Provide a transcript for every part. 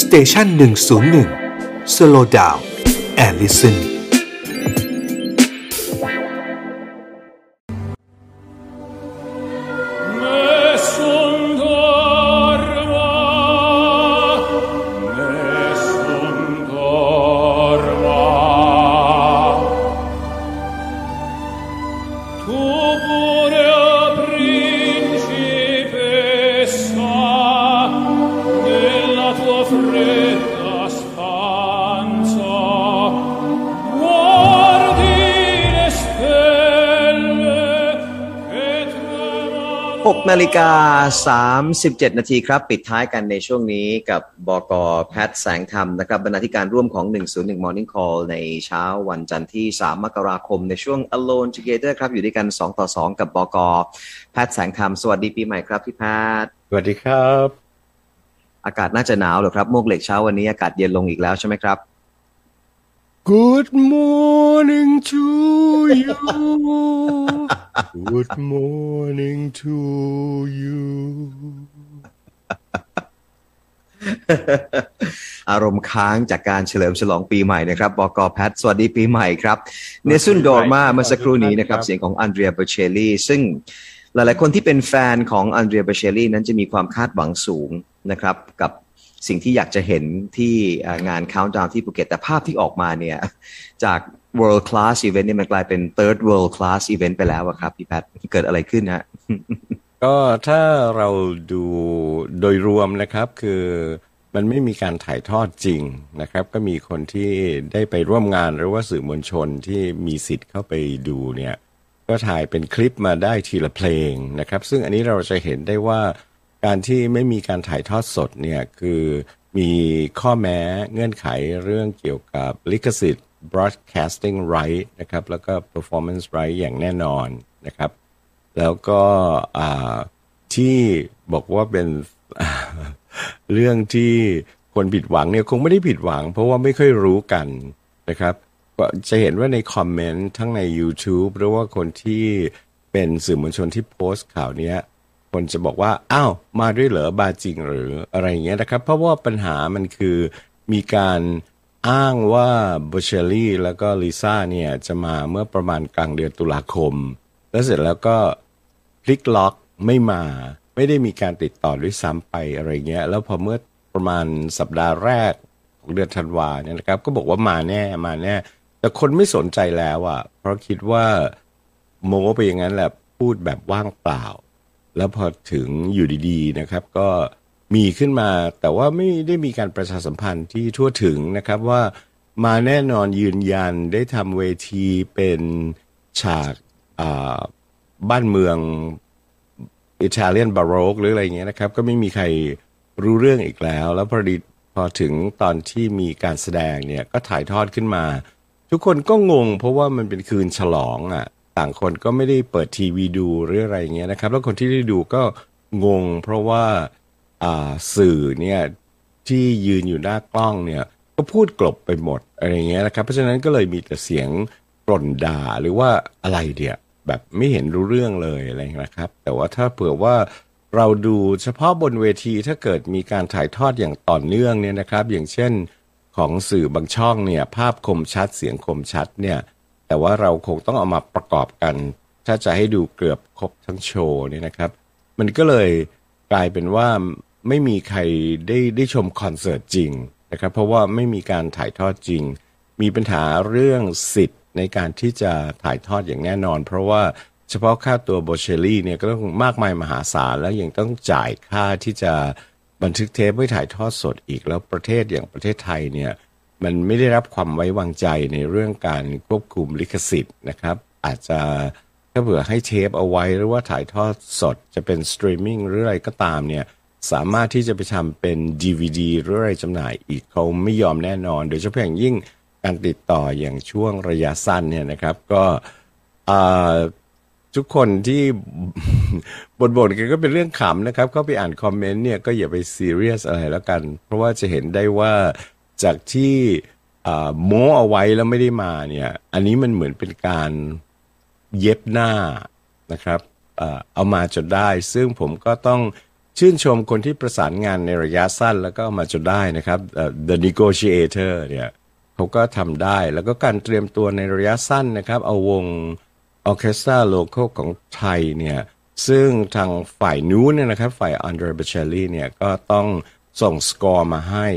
สเตชันหนึ่งศูนย์หนึ่งสโลดาวแอลลิสัน 37 นาทีครับ ปิดท้ายกันในช่วงนี้กับบกแพทแสงธรรมนะครับบรรณาธิการร่วมของ 101 Morning Call ในเช้าวันจันทร์ที่ 3 มกราคม ในช่วง Alone Together ครับ อยู่ด้วยกัน 2 ต่อ 2 กับบกแพทแสงธรรม สวัสดีปีใหม่ครับพี่แพทสวัสดีครับ อากาศน่าจะหนาวหรอครับมวกเหล็กเช้าวันนี้อากาศเย็นลงอีกแล้วใช่ไหมครับ Good morning to you Good morning to you อารมณ์ค้างจากการเฉลิมฉลองปีใหม่นะครับบอกอแพทสวัสดีปีใหม่ครับ Nessun dorma เมื่อสักครู่นี้นะครับ เสียงของอันเดรียโบเชลลี ซึ่งหลายๆคนที่เป็นแฟนของอันเดรียโบเชลลีนั้นจะมีความคาดหวังสูงนะครับ กับสิ่งที่อยากจะเห็นที่งาน Countdown ที่ภูเก็ตแต่ภาพที่ออกมาเนี่ย จาก world class event นี่มันกลายเป็น third world class event ไปแล้วครับพี่แพทเกิดอะไรขึ้นฮะก็ถ้าเราดูโดยรวมนะครับคือมันไม่มีการถ่ายทอดจริงนะครับ ก็มีคนที่ได้ไปร่วมงานหรือว่าสื่อมวลชนที่มีสิทธิ์เข้าไปดูเนี่ยก็ถ่ายเป็นคลิปมาได้ทีละเพลงนะครับ ซึ่งอันนี้เราจะเห็นได้ว่าการที่ไม่มีการถ่ายทอดสดเนี่ยคือมีข้อแม้เงื่อนไขเรื่องเกี่ยวกับลิขสิทธิ์ broadcasting right นะครับ แล้วก็ performance right อย่างแน่นอนนะครับ แล้วก็ที่บอกว่าเป็นเรื่องที่คนผิดหวังเนี่ยคงไม่ได้ผิดหวัง เพราะว่าไม่ค่อยรู้กันนะครับจะเห็นว่าในคอมเมนต์ทั้งใน YouTube หรือว่าคนที่เป็นสื่อมวลชนที่โพสต์ข่าวนี้คนจะบอกว่า อ้าว มาด้วยเหรอบาจริงหรืออะไรเงี้ยนะครับ เพราะว่าปัญหามันคือมีการ อ้างว่าบเชลลี่แล้วก็ลิซ่าเนี่ยจะมาเมื่อประมาณกลางเดือนตุลาคม แล้วเสร็จแล้วก็พลิกล็อกไม่มา ไม่ได้มีการติดต่อด้วยซ้ำไปอะไรเงี้ย แล้วพอเมื่อประมาณสัปดาห์แรกของเดือนธันวาเนี่ยนะครับ ก็บอกว่ามาแน่มาแน่ แต่คนไม่สนใจแล้วอะ่ะ เพราะคิดว่าโม้ไปอย่างนั้นแหละพูดแบบว่างเปล่า แล้วพอถึงอยู่ดีๆนะครับ ก็ มีขึ้นมา แต่ว่าไม่ได้มีการประชาสัมพันธ์ที่ทั่วถึงนะครับว่ามาแน่นอนยืนยันได้ทำเวทีเป็นฉากบ้านเมืองอิตาเลียนบาโรกหรืออะไรเงี้ยนะครับ ก็ไม่มีใครรู้เรื่องอีกแล้ว แล้วพอดีพอถึงตอนที่มีการแสดงเนี่ยก็ถ่ายทอดขึ้นมา ทุกคนก็งง เพราะว่ามันเป็นคืนฉลองอะ่ะต่างคนก็ไม่ได้เปิดทีวีดูหรืออะไรเงี้ยนะครับ แล้วคนที่ได้ดูก็งง เพราะว่าอ่า สื่อเนี่ยที่ยืนอยู่หน้ากล้องเนี่ยก็พูดกลบไปหมดอะไรเงี้ยนะครับ เพราะฉะนั้นก็เลยมีแต่เสียงกล่นด่าหรือว่าอะไรเดียแบบไม่เห็นรู้เรื่องเลยอะไรนะครับ แต่ว่าถ้าเผื่อว่าเราดูเฉพาะบนเวทีถ้าเกิดมีการถ่ายทอดอย่างต่อเนื่องเนี่ยนะครับ อย่างเช่นของสื่อบางช่องเนี่ยภาพคมชัดเสียงคมชัดเนี่ยแต่ว่าเราคงต้องเอามาประกอบกัน ถ้าจะให้ดูเกือบครบทั้งโชว์เนี่ยนะครับ มันก็เลยกลายเป็นว่า ไม่มีใครได้ได้ชมคอนเสิร์ตจริงนะครับ เพราะว่าไม่มีการถ่ายทอดจริง มีปัญหาเรื่องสิทธิ์ในการที่จะถ่ายทอดอย่างแน่นอน เพราะว่าเฉพาะค่าตัวโบเชลลี่เนี่ยก็ต้องมากมายมหาศาลแล้วยังต้องจ่ายค่าที่จะบันทึกเทปไว้ถ่ายทอดสดอีกแล้วประเทศอย่างประเทศไทยเนี่ยมันไม่ได้รับความไว้วางใจในเรื่องการควบคุมลิขสิทธิ์นะครับ อาจจะถ้าเผื่อให้เทปเอาไว้หรือว่าถ่ายทอดสดจะเป็นสตรีมมิ่งหรืออะไรก็ตามเนี่ย สามารถที่จะไปทำเป็น DVD หรืออะไรจำหน่ายอีกเขาไม่ยอมแน่นอน โดยเฉพาะอย่างยิ่งการติดต่ออย่างช่วงระยะสั้นเนี่ยนะครับ ก็ทุกคนที่บ่นๆกันก็เป็นเรื่องขำนะครับก็ไปอ่านคอมเมนต์เนี่ยก็อย่าไปซีเรียสอะไรแล้วกัน เพราะว่าจะเห็นได้ว่าจากที่โม้เอาไว้แล้วไม่ได้มาเนี่ย อันนี้มันเหมือนเป็นการเย็บหน้านะครับเอามาจนได้ ซึ่งผมก็ต้อง ชื่นชมคนที่ประสานงานในระยะสั้นแล้วก็มาจนได้นะครับ The Negotiator เนี่ยเขาก็ทำได้แล้วก็การเตรียมตัวในระยะสั้นนะครับ เอาวงออเคสตราโลโก้ของไทยเนี่ยซึ่งทางฝ่ายนู้นเนี่ยนะครับ ฝ่ายอันเดรเบเชลลี่เนี่ยก็ต้องส่งสกอร์มาให้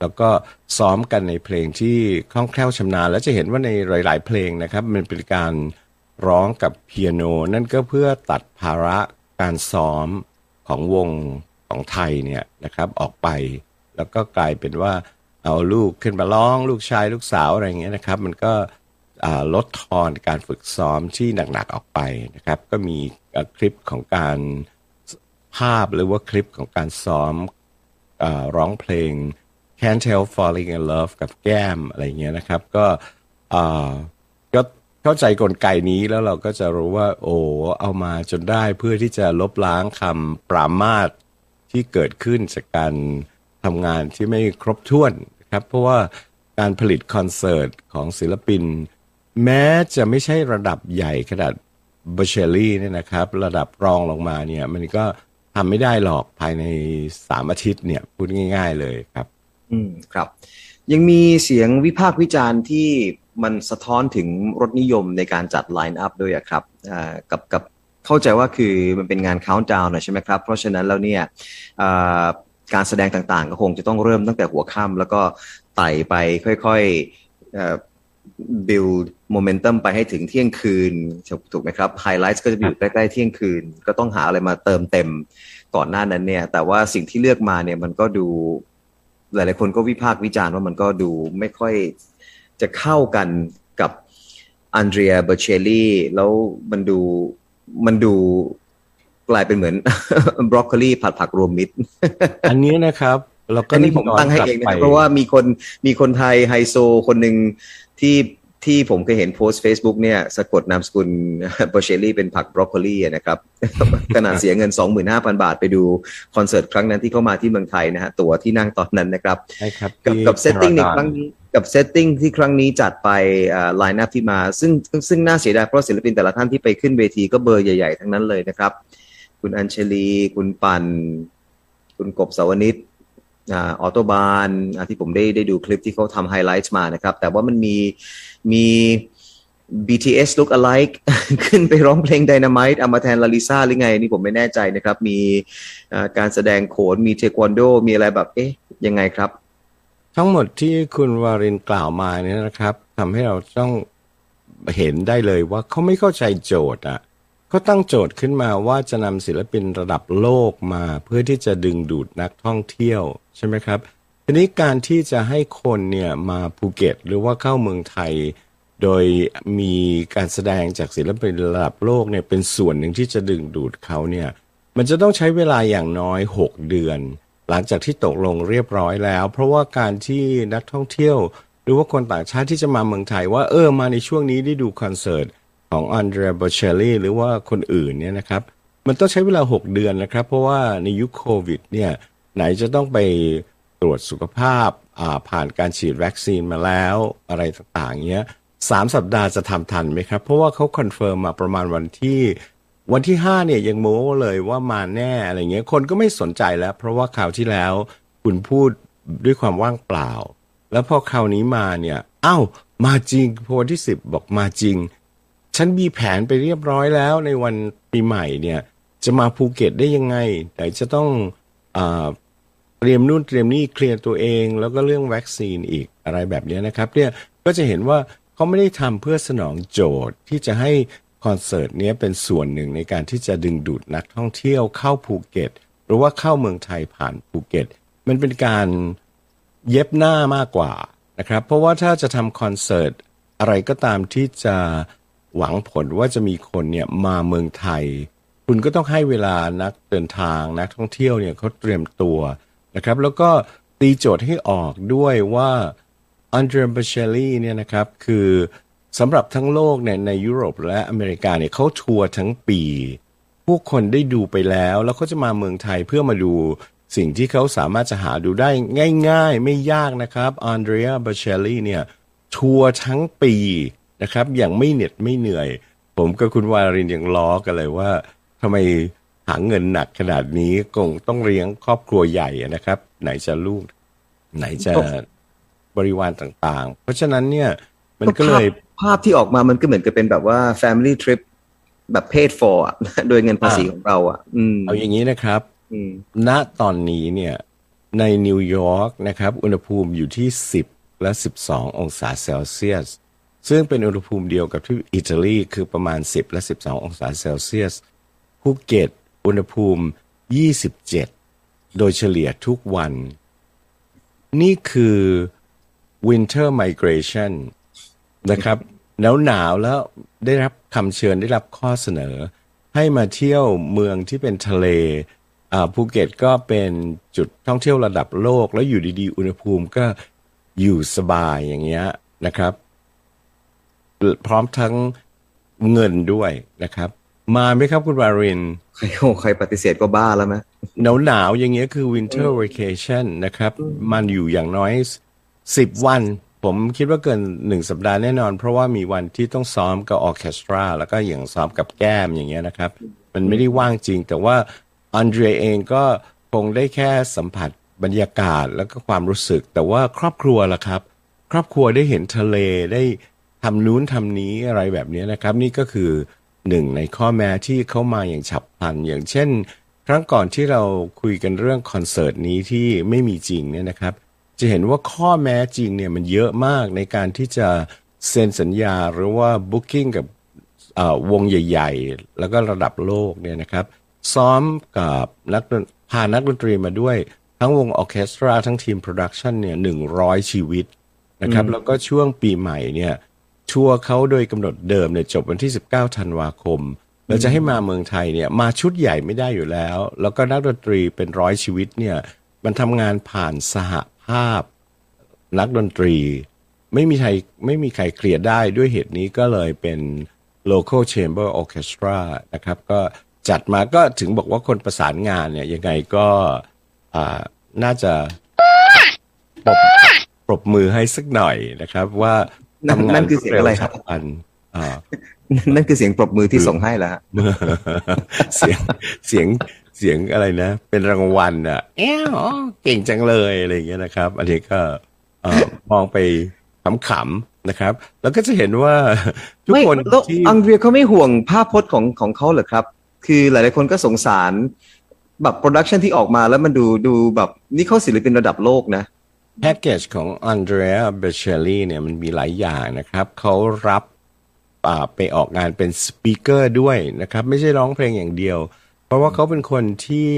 แล้วก็ซ้อมกันในเพลงที่คล่องแคล่วชำนาญ แล้วจะเห็นว่าในหลาย ๆ เพลงนะครับ มันเป็นการร้องกับเปียโน นั่นก็เพื่อตัดภาระการซ้อม ของวงของไทยเนี่ยนะครับออกไป แล้วก็กลายเป็นว่าเอาลูกขึ้นมาร้อง ลูกชายลูกสาวอะไรเงี้ยนะครับ มันก็ลดทอนการฝึกซ้อมที่หนักๆออกไปนะครับ ก็มีคลิปของการภาพหรือว่าคลิปของการซ้อมอร้องเพลง Can't Help Falling in Love กับแก้มอะไรเงี้ยนะครับ ก็ก็ เข้าใจกลไกนี้แล้วเราก็จะรู้ว่า โอ้เอามาจนได้เพื่อที่จะลบล้างคำปรามาสที่เกิดขึ้นจากการทำงานที่ไม่ครบถ้วนครับ เพราะว่าการผลิตคอนเสิร์ตของศิลปิน แม้จะไม่ใช่ระดับใหญ่ขนาดเบเชลลี่เนี่ยนะครับ ระดับรองลงมาเนี่ย มันก็ทำไม่ได้หรอกภายในสามอาทิตย์เนี่ยพูดง่าย ๆเลยครับ อืมครับ ยังมีเสียงวิพากษ์วิจารณ์ที่ มันสะท้อนถึงรสนิยมในการจัดไลน์อัพด้วยครับกับกับเข้าใจว่าคือมันเป็นงาน count down นะใช่ไหมครับ เพราะฉะนั้นแล้วเนี่ยการแสดงต่างๆ ก็คงจะต้องเริ่มตั้งแต่หัวค่ำแล้วก็ไต่ไปค่อยๆ build momentum ไปให้ถึงเที่ยงคืน ถูกถูกไหมครับ highlights ก็จะอยู่ใกล้ๆเที่ยงคืน ก็ต้องหาอะไรมาเติมเต็มก่อนหน้านั้นเนี่ย แต่ว่าสิ่งที่เลือกมาเนี่ยมันก็ดูหลายๆคนก็วิพากษ์วิจารณ์ว่ามันก็ดูไม่ค่อย จะเข้ากันกับอันเดรียเบอร์เชลลี่แล้วมันดูมันดูกลายเป็นเหมือนบรอกโคลีผัดผักรวมมิตร อันนี้นะครับเราก็อันนี้ผมตั้งให้เองย้นะกลัรับไปนะครับเพราะว่ามีคนมีคนไทยไฮโซคนหนึ่งที่ ที่ผมเคยเห็นโพสต์ Facebook เนี่ยสะกดนามสกุลเบอร์เชลลี่เป็นผักบรอกโคลีนะครับขนาดเสียเงิน 25,000 บาทไปดูคอนเสิร์ตครั้งนั้นที่เข้ามาที่เมืองไทยนะฮะตั๋วที่นั่งตอนนั้นนะครับใช่ครับกับที่กับ setting ในพารากอนครั้งนี้กับ setting ที่ครั้งนี้จัดไป lineup ที่มาซึ่งซึ่งซึ่งน่าเสียดายเพราะศิลปินแต่ละท่านที่ไปขึ้นเวทีก็เบอร์ใหญ่ ๆ ทั้งนั้นเลยนะครับ คุณอัญชลี คุณปัน คุณกบ เสาวนิตย์ ออโต้บาห์นที่ผมได้ได้ดูคลิปที่เขาทำไฮไลท์มานะครับ แต่ว่ามันมีมี BTS look alike ขึ้นไปร้องเพลง Dynamite เอามาแทนลาลิซ่าหรือไง นี่ผมไม่แน่ใจนะครับ มีการแสดงโขน มีเทควันโด มีอะไรแบบ เอ๊ะ ยังไงครับ ทั้งหมดที่คุณวารินกล่าวมาเนี่ยนะครับทำให้เราต้องเห็นได้เลยว่าเขาไม่เข้าใจโจทย์อะ เขาตั้งโจทย์ขึ้นมาว่าจะนำศิลปินระดับโลกมาเพื่อที่จะดึงดูดนักท่องเที่ยวใช่ไหมครับ ทีนี้การที่จะให้คนเนี่ยมาภูเก็ต หรือว่าเข้าเมืองไทย โดยมีการแสดงจากศิลปินระดับโลกเนี่ยเป็นส่วนหนึ่งที่จะดึงดูดเขาเนี่ยมันจะต้องใช้เวลาอย่างน้อย 6 เดือน หลังจากที่ตกลงเรียบร้อยแล้ว เพราะว่าการที่นักท่องเที่ยว หรือว่าคนต่างชาติที่จะมาเมืองไทยว่าเออมาในช่วงนี้ได้ดูคอนเสิร์ต ของอันเดรียโบเชลลี่หรือว่าคนอื่นเนี่ยนะครับ มันต้องใช้เวลา 6 เดือนนะครับ เพราะว่าในยุคโควิดเนี่ยไหนจะต้องไปตรวจสุขภาพผ่านการฉีดวัคซีนมาแล้วอะไรต่างๆเงี้ยสามสัปดาห์จะทำทันไหมครับ เพราะว่าเขา confirm มาประมาณวันที่วันที่ห้าเนี่ยยังโม้เลยว่ามาแน่อะไรเงี้ยคนก็ไม่สนใจแล้ว เพราะว่าคราวที่แล้วคุณพูดด้วยความว่างเปล่า แล้วพอคราวนี้มาเนี่ยอ้าวมาจริงพอวันที่สิบบอกมาจริง ฉันมีแผนไปเรียบร้อยแล้วในวันปีใหม่เนี่ย จะมาภูเก็ตได้ยังไง แต่จะต้องเตรียมนู่นเตรียมนี่เคลียร์ตัวเอง แล้วก็เรื่องวัคซีนอีกอะไรแบบนี้นะครับ เนี่ยก็จะเห็นว่าเขาไม่ได้ทำเพื่อสนองโจทย์ที่จะให้คอนเสิร์ตเนี้ยเป็นส่วนหนึ่งในการที่จะดึงดูดนักท่องเที่ยวเข้าภูเก็ต หรือว่าเข้าเมืองไทยผ่านภูเก็ต มันเป็นการเย็บหน้ามากกว่านะครับ เพราะว่าถ้าจะทำคอนเสิร์ตอะไรก็ตามที่จะ หวังผลว่าจะมีคนเนี่ยมาเมืองไทย คุณก็ต้องให้เวลานักเดินทางนักท่องเที่ยวเนี่ยเขาเตรียมตัวนะครับ แล้วก็ตีโจทย์ให้ออกด้วยว่าอันเดรเบเชลลี่เนี่ยนะครับคือสำหรับทั้งโลกเนี่ยในยุโรปและอเมริกาเนี่ยเขาทัวร์ทั้งปี ผู้คนได้ดูไปแล้ว แล้วเขาจะมาเมืองไทยเพื่อมาดูสิ่งที่เขาสามารถจะหาดูได้ง่าย ๆ ไม่ยากนะครับอันเดรียเบเชลลี่เนี่ยทัวร์ทั้งปี นะครับ อย่างไม่เหน็ดไม่เหนื่อย ผมกับคุณวารินยังล้อกันเลยว่าทำไมหาเงินหนักขนาดนี้คงต้องเลี้ยงครอบครัวใหญ่อะนะครับ ไหนจะลูก ไหนจะบริวารต่างๆ เพราะฉะนั้นเนี่ย มันก็เลยภาพภาพที่ออกมามันก็เหมือนกับเป็นแบบว่า family trip แบบ paid for อะโดยเงินภาษีของเราอะอืมเอาอย่างนี้นะครับอืมณตอนนี้เนี่ย ในนิวยอร์กนะครับ อุณหภูมิอยู่ที่ 10 และ 12 องศาเซลเซียส ซึ่งเป็นอุณหภูมิเดียวกับที่อิตาลีคือประมาณ 10 และ 12 องศาเซลเซียสภูเก็ตอุณหภูมิ 27 โดยเฉลี่ยทุกวัน นี่คือ winter migration นะครับ หนาวหนาวแล้วได้รับคำเชิญได้รับข้อเสนอ ให้มาเที่ยวเมืองที่เป็นทะเลอ่าภูเก็ตก็เป็นจุดท่องเที่ยวระดับโลก แล้วอยู่ดีๆ อุณหภูมิก็อยู่สบายอย่างเงี้ยนะครับ พร้อมทั้งเงินด้วยนะครับ มาไหมครับคุณวารินใครโอ้ใครปฏิเสธก็บ้าแล้วไหมหนาวหนาวๆอย่างเงี้ยคือ winter vacation นะครับ มันอยู่อย่างน้อยสิบวัน ผมคิดว่าเกินหนึ่งสัปดาห์แน่นอน เพราะว่ามีวันที่ต้องซ้อมกับออร์เคสตรา แล้วก็อย่างซ้อมกับแก้มอย่างเงี้ยนะครับ มันไม่ได้ว่างจริง แต่ว่าอันเดรเองก็คงได้แค่สัมผัสบรรยากาศแล้วก็ความรู้สึก แต่ว่าครอบครัวล่ะครับ ครอบครัวได้เห็นทะเลได้ ทำนู้นทำนี้อะไรแบบนี้นะครับ นี่ก็คือหนึ่งในข้อแม้ที่เข้ามาอย่างฉับพลัน อย่างเช่น ครั้งก่อนที่เราคุยกันเรื่องคอนเสิร์ตนี้ที่ไม่มีจริงเนี่ยนะครับ จะเห็นว่าข้อแม้จริงเนี่ยมันเยอะมากในการที่จะเซ็นสัญญาหรือว่า booking กับเอ่อวงใหญ่ ๆ แล้วก็ระดับโลกเนี่ยนะครับ ซ้อมกับนักดนตรี พานักดนตรีมาด้วย ทั้งวงออร์เคสตราทั้งทีม production เนี่ยหนึ่งร้อยชีวิตนะครับ แล้วก็ช่วงปีใหม่เนี่ย ทัวร์เขาโดยกำหนดเดิมเนี่ยจบวันที่ 19ธันวาคมเราจะให้มาเมืองไทยเนี่ยมาชุดใหญ่ไม่ได้อยู่แล้ว แล้วก็นักดนตรีเป็นร้อยชีวิตเนี่ยมันทำงานผ่านสหภาพนักดนตรี ไม่มีใครไม่มีใครเคลียร์ได้ด้วยเหตุนี้ก็เลยเป็น local chamber orchestra นะครับ ก็จัดมาก็ถึงบอกว่าคนประสานงานเนี่ยยังไงก็อ่าน่าจะปรบปรบมือให้สักหน่อยนะครับว่า นั่นทำงานั่นคือเสียงอะไรครับวฉับพลันอ่านั่นคือเสียงปรบมือที่ส่งให้แล้วฮะเสียงเสียงเสียงอะไรนะ เป็นรางวัลอะแอ้วเก่งจังเลยอะไรอย่างเงี้ยนะครับ อันนี้ก็เอ่อมองไปขำๆนะครับ แล้วก็จะเห็นว่าทุกไม่คนแล้วที่อังเดรียเขาไม่ห่วงภาพพจน์ของของเขาเหรอครับ คือหลายๆคนก็สงสารแบบโปรดักชันที่ออกมาแล้วมันดูดูแบบนี่เขาศิลปินระดับโลกนะ แพ็กเกจของอันเดรียเบเชลลี่เนี่ยมันมีหลายอย่างนะครับ เขารับไปออกงานเป็นสปีกเกอร์ด้วยนะครับ ไม่ใช่ร้องเพลงอย่างเดียว เพราะว่าเขาเป็นคนที่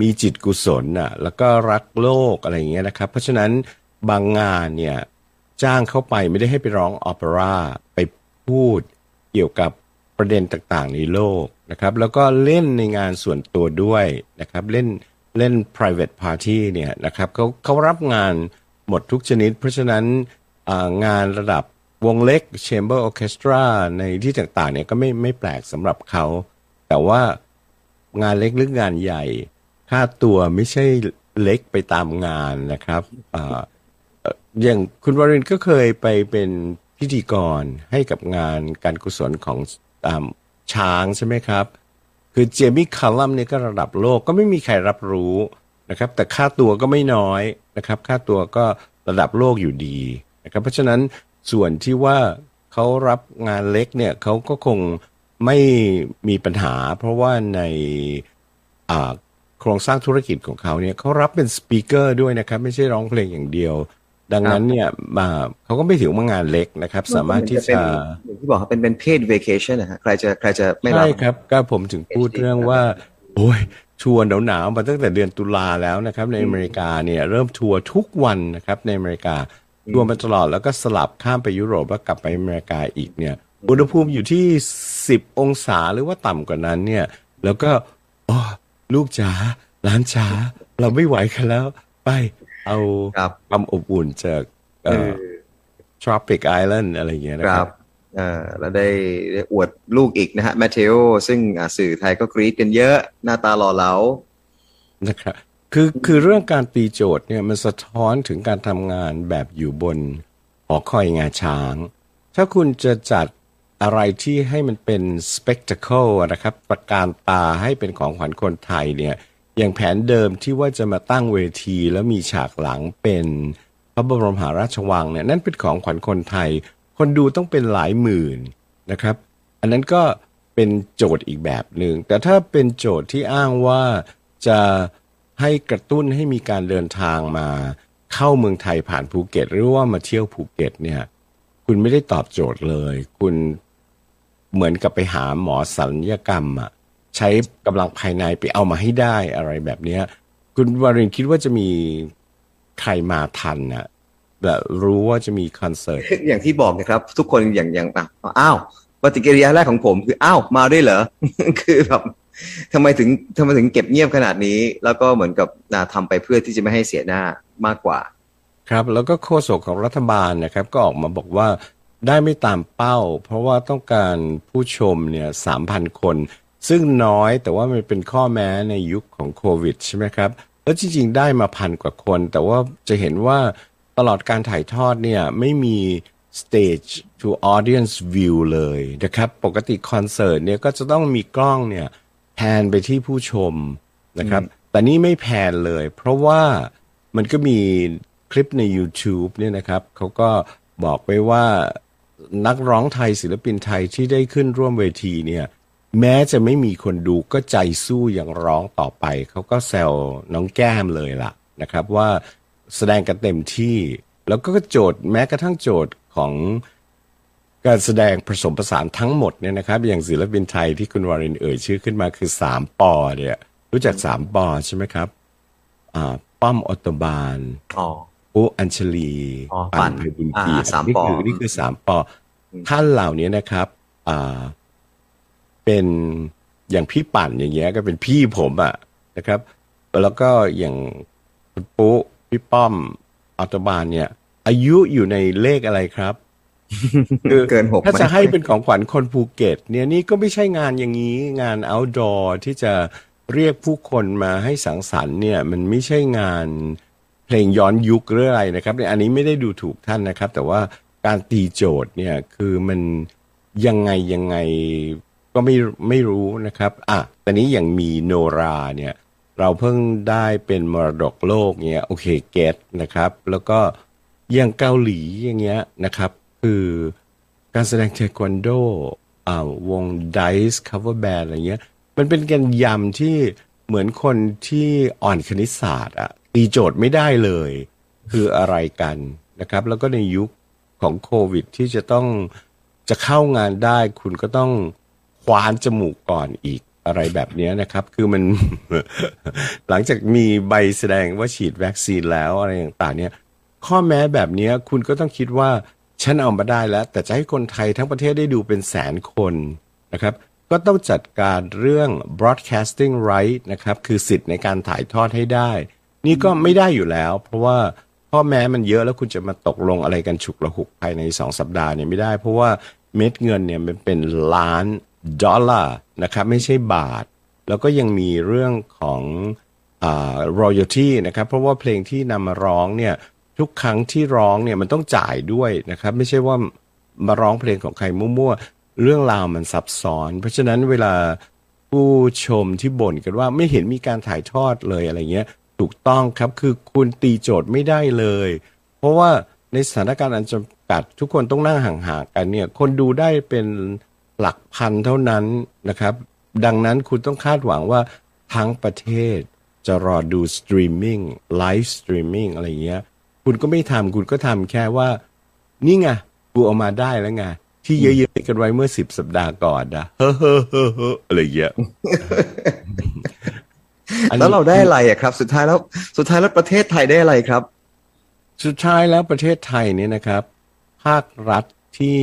มีจิตกุศลน่ะแล้วก็รักโลกอะไรอย่างเงี้ยนะครับ เพราะฉะนั้นบางงานเนี่ยจ้างเข้าไปไม่ได้ให้ไปร้องออเปร่าไปพูดเกี่ยวกับประเด็นต่างๆในโลกนะครับ แล้วก็เล่นในงานส่วนตัวด้วยนะครับ เล่น เล่น private party เนี่ยนะครับเขาเขารับงานหมดทุกชนิด เพราะฉะนั้นงานระดับวงเล็ก chamber orchestra ในที่ต่างๆเนี่ยก็ไม่ไม่แปลกสำหรับเขา แต่ว่างานเล็กหรืองานใหญ่ ค่าตัวไม่ใช่เล็กไปตามงานนะครับออย่างคุณวรินก็เคยไปเป็นพิธีกรให้กับงานการกุศลของตามช้างใช่ไหมครับ คือเจมี่คัลลัมเนี่ยก็ระดับโลกก็ไม่มีใครรับรู้นะครับ แต่ค่าตัวก็ไม่น้อยนะครับ ค่าตัวก็ระดับโลกอยู่ดีนะครับ เพราะฉะนั้นส่วนที่ว่าเขารับงานเล็กเนี่ยเขาก็คงไม่มีปัญหา เพราะว่าในโครงสร้างธุรกิจของเขาเนี่ยเขารับเป็นสปีกเกอร์ด้วยนะครับ ไม่ใช่ร้องเพลงอย่างเดียว ดังนั้นเนี่ยมาเขาก็ไม่ถือว่างานเล็กนะครับ สามารถที่จะอย่างที่บอกครับเป็นเป็น paid vacation นะฮะใครจะใครจะไม่รับใช่ครับ ก็ผมถึงพูดเรื่องว่า โอ้ยทัวร์หนาวๆมาตั้งแต่เดือนตุลาแล้วนะครับ ในอเมริกาเนี่ยเริ่มทัวร์ทุกวันนะครับ ในอเมริกาทัวร์มาตลอดแล้วก็สลับข้ามไปยุโรปแล้วกลับไปอเมริกาอีกเนี่ยอุณหภูมิอยู่ที่สิบองศาหรือว่าต่ำกว่านั้นเนี่ย แล้วก็อ๋อลูกจ๋าหลานจ๋าเราไม่ไหวกันแล้ว ไป เอาครับความอบอุ่นจากเอ่อ tropic island อะไรอย่างเงี้ยนะคครัรับบเอ่อแล้วได้ได้อวดลูกอีกนะฮะแมทเทโอซึ่งอ่าสื่อไทยก็กรี๊ดกันเยอะหน้าตาหล่อเหลานะครับคือคือเรื่องการตีโจทย์เนี่ยมันสะท้อนถึงการทำงานแบบอยู่บนหอคอยงาช้าง ถ้าคุณจะจัดอะไรที่ให้มันเป็น spectacle อะนะครับ ประการตาให้เป็นของขวัญคนไทยเนี่ย อย่างแผนเดิมที่ว่าจะมาตั้งเวทีแล้วมีฉากหลังเป็นพระบรมหาราชวังเนี่ยนั่นเป็นของขวัญคนไทย คนดูต้องเป็นหลายหมื่นนะครับ อันนั้นก็เป็นโจทย์อีกแบบหนึ่งแต่ถ้าเป็นโจทย์ที่อ้างว่าจะให้กระตุ้นให้มีการเดินทางมาเข้าเมืองไทยผ่านภูเก็ต หรือว่ามาเที่ยวภูเก็ตเนี่ย คุณไม่ได้ตอบโจทย์เลย คุณเหมือนกับไปหาหมอศัลยกรรมอะ ใช้กำลังภายในไปเอามาให้ได้อะไรแบบเนี้ยคุณวารินคิดว่าจะมีใครมาทันอะแบบรู้ว่าจะมีคอนเสิร์ต อย่างที่บอกนะครับ ทุกคนอย่างอย่างอะอ้าวปฏิกิริยาแรกของผมคืออ้าวมาด้วยเหรอ คือแบบทำไมถึงทำไมถึงเก็บเงียบขนาดนี้ แล้วก็เหมือนกับนาทำไปเพื่อที่จะไม่ให้เสียหน้ามากกว่า ครับ แล้วก็โฆษกของรัฐบาลนะครับ ก็ออกมาบอกว่าได้ไม่ตามเป้า เพราะว่าต้องการผู้ชมเนี่ยสามพันคน ซึ่งน้อยแต่ว่ามันเป็นข้อแม้ในยุคของโควิดใช่ไหมครับแล้วจริง ๆ ได้มาพันกว่าคน แต่ว่าจะเห็นว่าตลอดการถ่ายทอดเนี่ยไม่มี stage to audience view เลยนะครับ ปกติคอนเสิร์ตเนี่ยก็จะต้องมีกล้องเนี่ยแพนไปที่ผู้ชมนะครับ แต่นี่ไม่แพนเลย เพราะว่ามันก็มีคลิปใน YouTube เนี่ยนะครับเขาก็บอกไว้ว่านักร้องไทยศิลปินไทยที่ได้ขึ้นร่วมเวทีเนี่ย แม้จะไม่มีคนดูก็ใจสู้อย่างร้องต่อไป เขาก็แซวน้องแก้มเลยล่ะนะครับ ว่าแสดงกันเต็มที่ แล้วก็โจทย์แม้กระทั่งโจทย์ของการแสดงผสมผสานทั้งหมดเนี่ยนะครับ อย่างศิลปินไทยที่คุณวารินเอ่ยชื่อขึ้นมาคือสามปอเนี่ย รู้จักสามปอใช่ไหมครับ อ่า ป้อมออโตบานอ๋อปุ๊อัญชลีอ๋อปันไพบุญเกียรติอ่าสามนี่ปอคือนี่คือสามปออมท่านเหล่านี้นะครับ อ่า เป็นอย่างพี่ปั่นอย่างเงี้ยก็เป็นพี่ผมอะนะครับ แล้วก็อย่างคุณปุ๊พี่ป้อมอัตบานเนี่ย อายุอยู่ในเลขอะไรครับคือเกินหกถ้าไหมจะให้เป็นของขวัญคนภูเก็ต เนี่ยนี่ก็ไม่ใช่งานอย่างนี้ งาน outdoor ที่จะเรียกผู้คนมาให้สังสรรค์เนี่ย มันไม่ใช่งานเพลงย้อนยุคหรืออะไรนะครับเนี่ยอันนี้ไม่ได้ดูถูกท่านนะครับ แต่ว่าการตีโจทย์เนี่ยคือมันยังไงยังไง ก็ไม่ไม่รู้นะครับอะต่นี้อย่างมีโนราเนี่ยเราเพิ่งได้เป็นมรดกโลกเนี่ยโอเคเกตนะครับ แล้วก็อย่างเกาหลีอย่างเงี้ยนะครับ คือการแสดงเทควันโดอ่าวง Dice Cover Band อะไรเงี้ย มันเป็นการยำที่เหมือนคนที่อ่อนคณิตศาสตร์อะตีโจทย์ไม่ได้เลย คืออะไรกันนะครับ แล้วก็ในยุคของโควิดที่จะต้องจะเข้างานได้คุณก็ต้อง คว้านจมูกก่อนอีกอะไรแบบนี้นะครับ คือมัน หลังจากมีใบแสดงว่าฉีดวัคซีนแล้วอะไรต่างๆ เนี่ย ข้อแม้แบบนี้คุณก็ต้องคิดว่าฉันเอามาได้แล้ว แต่จะให้คนไทยทั้งประเทศได้ดูเป็นแสนคนนะครับ ก็ต้องจัดการเรื่อง broadcasting right นะครับ คือสิทธิ์ในการถ่ายทอดให้ได้ นี่ก็ไม่ได้อยู่แล้ว เพราะว่าข้อแม้มันเยอะแล้วคุณจะมาตกลงอะไรกันฉุกละหุกภายในสองสัปดาห์เนี่ยไม่ได้ เพราะว่าเม็ดเงินเนี่ยมันเป็นล้าน ดอลลาร์นะครับไม่ใช่บาท แล้วก็ยังมีเรื่องของอ่า royalty นะครับ เพราะว่าเพลงที่นำมาร้องเนี่ยทุกครั้งที่ร้องเนี่ยมันต้องจ่ายด้วยนะครับ ไม่ใช่ว่ามาร้องเพลงของใครมั่วๆ เรื่องราวมันซับซ้อน เพราะฉะนั้นเวลาผู้ชมที่บ่นกันว่าไม่เห็นมีการถ่ายทอดเลยอะไรเงี้ยถูกต้องครับคือคุณตีโจทย์ไม่ได้เลย เพราะว่าในสถานการณ์อันจำกัดทุกคนต้องนั่งห่างๆกันเนี่ยคนดูได้เป็น หลักพันเท่านั้นนะครับ ดังนั้นคุณต้องคาดหวังว่าทั้งประเทศจะรอดู streaming live streaming อะไรเงี้ย คุณก็ไม่ทำคุณก็ทำแค่ว่า นี่ไงกูเอามาได้แล้วไงที่เยอะๆกันไว้เมื่อสิบสัปดาห์ก่อนนะเฮ้อเฮ้อเฮ้อเฮ้ออะไรอย่างเงี้ยอันนี้แล้วเราได้อะไรอะครับ สุดท้ายแล้วสุดท้ายแล้วประเทศไทยได้อะไรครับ สุดท้ายแล้วประเทศไทยเนี่ยนะครับ ภาครัฐที่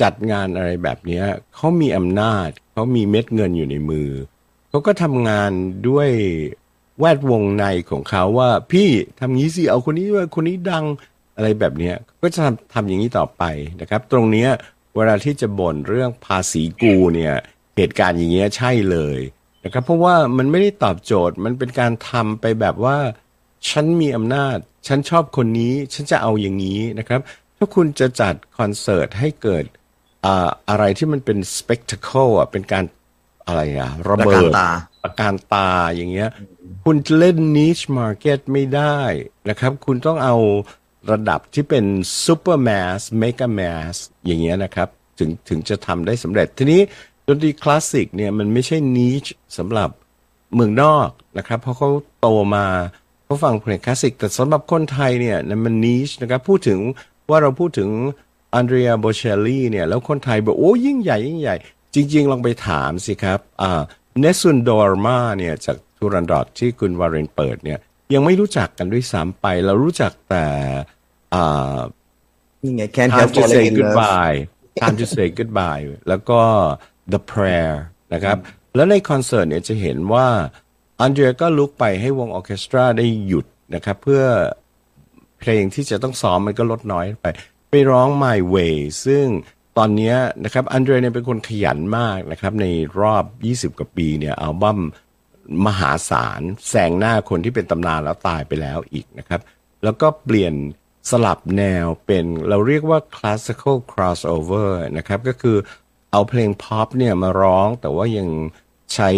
จัดงานอะไรแบบนี้เขามีอำนาจเขามีเม็ดเงินอยู่ในมือเขาก็ทำงานด้วยแวดวงในของเขาว่าพี่ทำงี้สิเอาคนนี้ด้วยคนนี้ดังอะไรแบบนี้ก็จะทำทำอย่างนี้ต่อไปนะครับ ตรงนี้เวลาที่จะบ่นเรื่องภาษีกูเนี่ยเหตุการณ์อย่างเงี้ยใช่เลยนะครับ เพราะว่ามันไม่ได้ตอบโจทย์มันเป็นการทำไปแบบว่า ฉันมีอำนาจ ฉันชอบคนนี้ ฉันจะเอาอย่างนี้นะครับ ถ้าคุณจะจัดคอนเสิร์ตให้เกิด อ่าอะไรที่มันเป็น spectacle อะเป็นการอะไรอะระประเบิการดตาประการตาอย่างเงี้ย คุณจะเล่น niche market ไม่ได้นะครับ คุณต้องเอาระดับที่เป็น super mass mega mass อย่างเงี้ยนะครับ ถึงถึงจะทำได้สำเร็จ ทีนี้ดนตรีคลาสสิกเนี่ยมันไม่ใช่ niche สำหรับเมืองนอกนะครับ เพราะเขาโตมาเขาฟังเพลงคลาสสิก แต่สำหรับคนไทยเนี่ยนั่นมัน niche นะครับ พูดถึงว่าเราพูดถึง อันเดรียโบเชลลี่เนี่ยแล้วคนไทยบอกโอ้ยิ่งใหญ่ยิ่งใหญ่ จริง ๆ ลองไปถามสิครับอ่า Nessun dorma เนี่ยจาก Turandot ที่คุณวารินเปิดเนี่ยยังไม่รู้จักกันด้วยซ้ำไป เรารู้จักแต่อ่านี่ไง Can't Time help to falling say in love goodbye Time to say goodbye แล้วก็ The Prayer นะครับ แล้วในคอนเสิร์ตเนี่ยจะเห็นว่าอันเดรียก็ลุกไปให้วงออร์เคสตราได้หยุดนะครับ เพื่อเพลงที่จะต้องซ้อมมันก็ลดน้อยไป ไปร้อง My Way ซึ่งตอนนี้นะครับอันเดรียเนี่ยเป็นคนขยันมากนะครับในรอบ 20 กว่าปีเนี่ยอัลบั้มมหาศาลแซงหน้าคนที่เป็นตำนานแล้วตายไปแล้วอีกนะครับ แล้วก็เปลี่ยนสลับแนวเป็นเราเรียกว่า classical crossover นะครับก็คือเอาเพลง pop เนี่ยมาร้องแต่ว่ายังใช้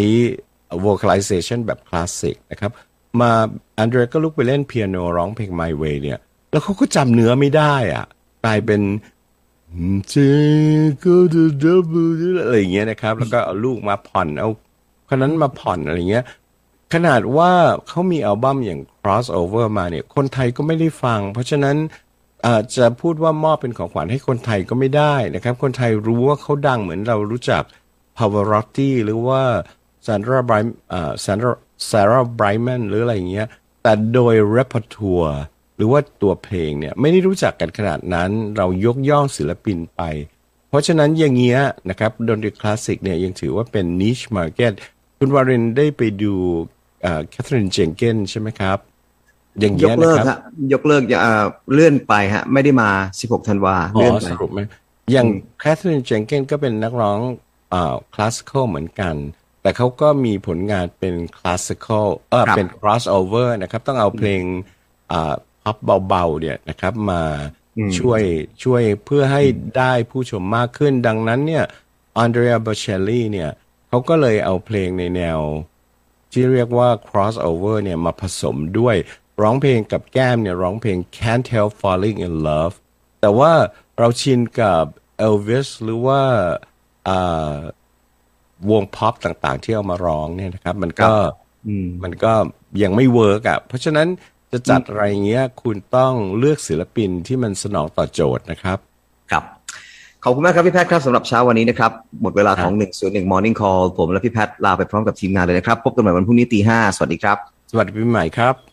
vocalization แบบคลาสสิกนะครับมาอันเดรก็ลุกไปเล่นเปียโนร้องเพลง My Way เนี่ยแล้วเขาก็จำเนื้อไม่ได้อะ กลายเป็นเจก็จะดับเบิลอะไรอย่างเงี้ยนะครับ แล้วก็เอาลูกมาผ่อนเอาคนนั้นมาผ่อนอะไรเงี้ย ขนาดว่าเขามีอัลบั้มอย่าง crossover มาเนี่ย คนไทยก็ไม่ได้ฟัง เพราะฉะนั้นอาจจะพูดว่ามอบเป็นของขวัญให้คนไทยก็ไม่ได้นะครับ คนไทยรู้ว่าเขาดังเหมือนเรารู้จัก Pavarotti หรือว่า Sandra b r i อ่า Sandra Sarah Brightman หรืออะไรอย่างเงี้ย แต่โดย repertoire หรือว่าตัวเพลงเนี่ยไม่ได้รู้จักกันขนาดนั้น เรายกย่องศิลปินไป เพราะฉะนั้นอย่างเงี้ยนะครับดนตรีคลาสสิกเนี่ยยังถือว่าเป็น niche market คุณวารินได้ไปดู Katherine Jenkins ใช่ไหมครับอย่างเงี้ยนะ ยกเลิกครับฮะยกเลิกอย่าเอ่อเลื่อนไปฮะ ไม่ได้มา 16 ธันวาอ๋เลื่อนไปสรุปไหมอย่าง Katherine Jenkins ก็เป็นนักร้อง classical เหมือนกัน แต่เขาก็มีผลงานเป็น classical เออครับเป็น crossover นะครับ ต้องเอาเพลง อ่าพับเบาๆเนี่ยนะครับมาช่วยช่วยเพื่อให้ได้ผู้ชมมากขึ้น ดังนั้นเนี่ยAndrea Bocelli เนี่ยเขาก็เลยเอาเพลงในแนว ที่เรียกว่า crossover เนี่ยมาผสมด้วยร้องเพลงกับแก้มเนี่ยร้องเพลง Can't Help Falling in Love แต่ว่าเราชินกับ Elvis หรือว่าอ่าวงพ็อปต่างๆ ที่เอามาร้องเนี่ยนะครับ มันก็มันก็ยังไม่ work อะเพราะฉะนั้น จะจัดอะไรเงี้ย คุณต้องเลือกศิลปินที่มันสนองต่อโจทย์นะครับ ครับ ขอบคุณมากครับพี่แพทย์ครับสำหรับเช้าวันนี้นะครับ หมดเวลาของ 101 Morning Call ผมและพี่แพทย์ลาไปพร้อมกับทีมงานเลยนะครับ พบกันใหม่วันพรุ่งนี้ตีห้าสวัสดีครับ สวัสดีปีใหม่ครับ